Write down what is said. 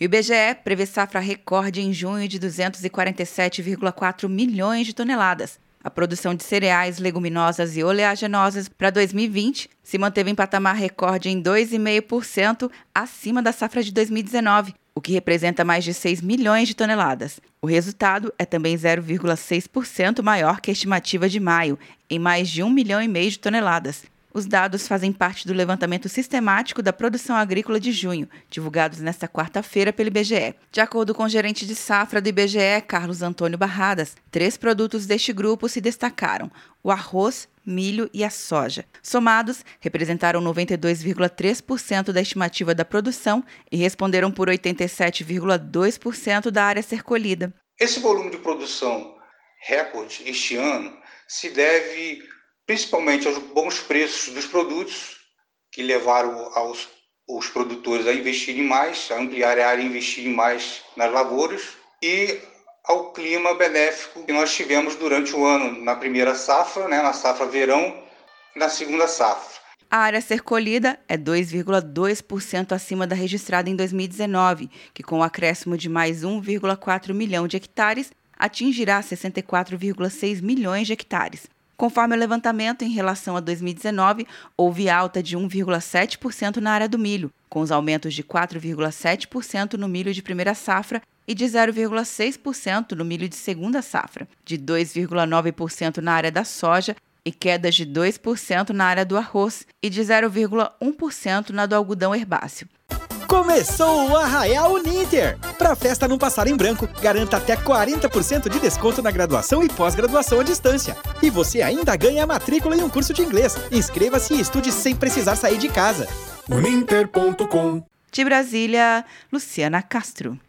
O IBGE prevê safra recorde em junho de 247,4 milhões de toneladas. A produção de cereais, leguminosas e oleaginosas para 2020 se manteve em patamar recorde em 2,5% acima da safra de 2019, o que representa mais de 6 milhões de toneladas. O resultado é também 0,6% maior que a estimativa de maio, em mais de 1 milhão e meio de toneladas. Os dados fazem parte do levantamento sistemático da produção agrícola de junho, divulgados nesta quarta-feira pelo IBGE. De acordo com o gerente de safra do IBGE, Carlos Antônio Barradas, três produtos deste grupo se destacaram: o arroz, milho e a soja. Somados, representaram 92,3% da estimativa da produção e responderam por 87,2% da área ser colhida. Esse volume de produção recorde este ano se deve principalmente aos bons preços dos produtos, que levaram aos, os produtores a investirem mais, a ampliar a área e investirem mais nas lavouras, e ao clima benéfico que nós tivemos durante o ano, na primeira safra, né, na safra verão, e na segunda safra. A área a ser colhida é 2,2% acima da registrada em 2019, que com o acréscimo de mais 1,4 milhão de hectares, atingirá 64,6 milhões de hectares. Conforme o levantamento em relação a 2019, houve alta de 1,7% na área do milho, com os aumentos de 4,7% no milho de primeira safra e de 0,6% no milho de segunda safra, de 2,9% na área da soja e quedas de 2% na área do arroz e de 0,1% na do algodão herbáceo. Começou o Arraial Uninter! Para festa não passar em branco, garanta até 40% de desconto na graduação e pós-graduação à distância. E você ainda ganha a matrícula em um curso de inglês. Inscreva-se e estude sem precisar sair de casa. Uninter.com De Brasília, Luciana Castro.